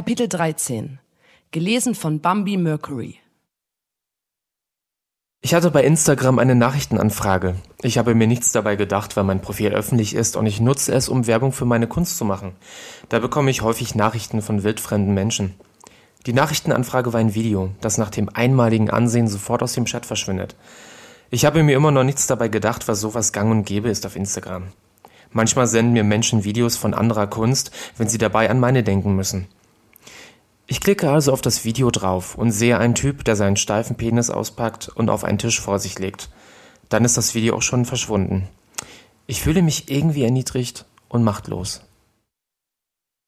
Kapitel 13 Gelesen von Bambi Mercury Ich hatte bei Instagram eine Nachrichtenanfrage. Ich habe mir nichts dabei gedacht, weil mein Profil öffentlich ist und ich nutze es, um Werbung für meine Kunst zu machen. Da bekomme ich häufig Nachrichten von wildfremden Menschen. Die Nachrichtenanfrage war ein Video, das nach dem einmaligen Ansehen sofort aus dem Chat verschwindet. Ich habe mir immer noch nichts dabei gedacht, was sowas gang und gäbe ist auf Instagram. Manchmal senden mir Menschen Videos von anderer Kunst, wenn sie dabei an meine denken müssen. Ich klicke also auf das Video drauf und sehe einen Typ, der seinen steifen Penis auspackt und auf einen Tisch vor sich legt. Dann ist das Video auch schon verschwunden. Ich fühle mich irgendwie erniedrigt und machtlos.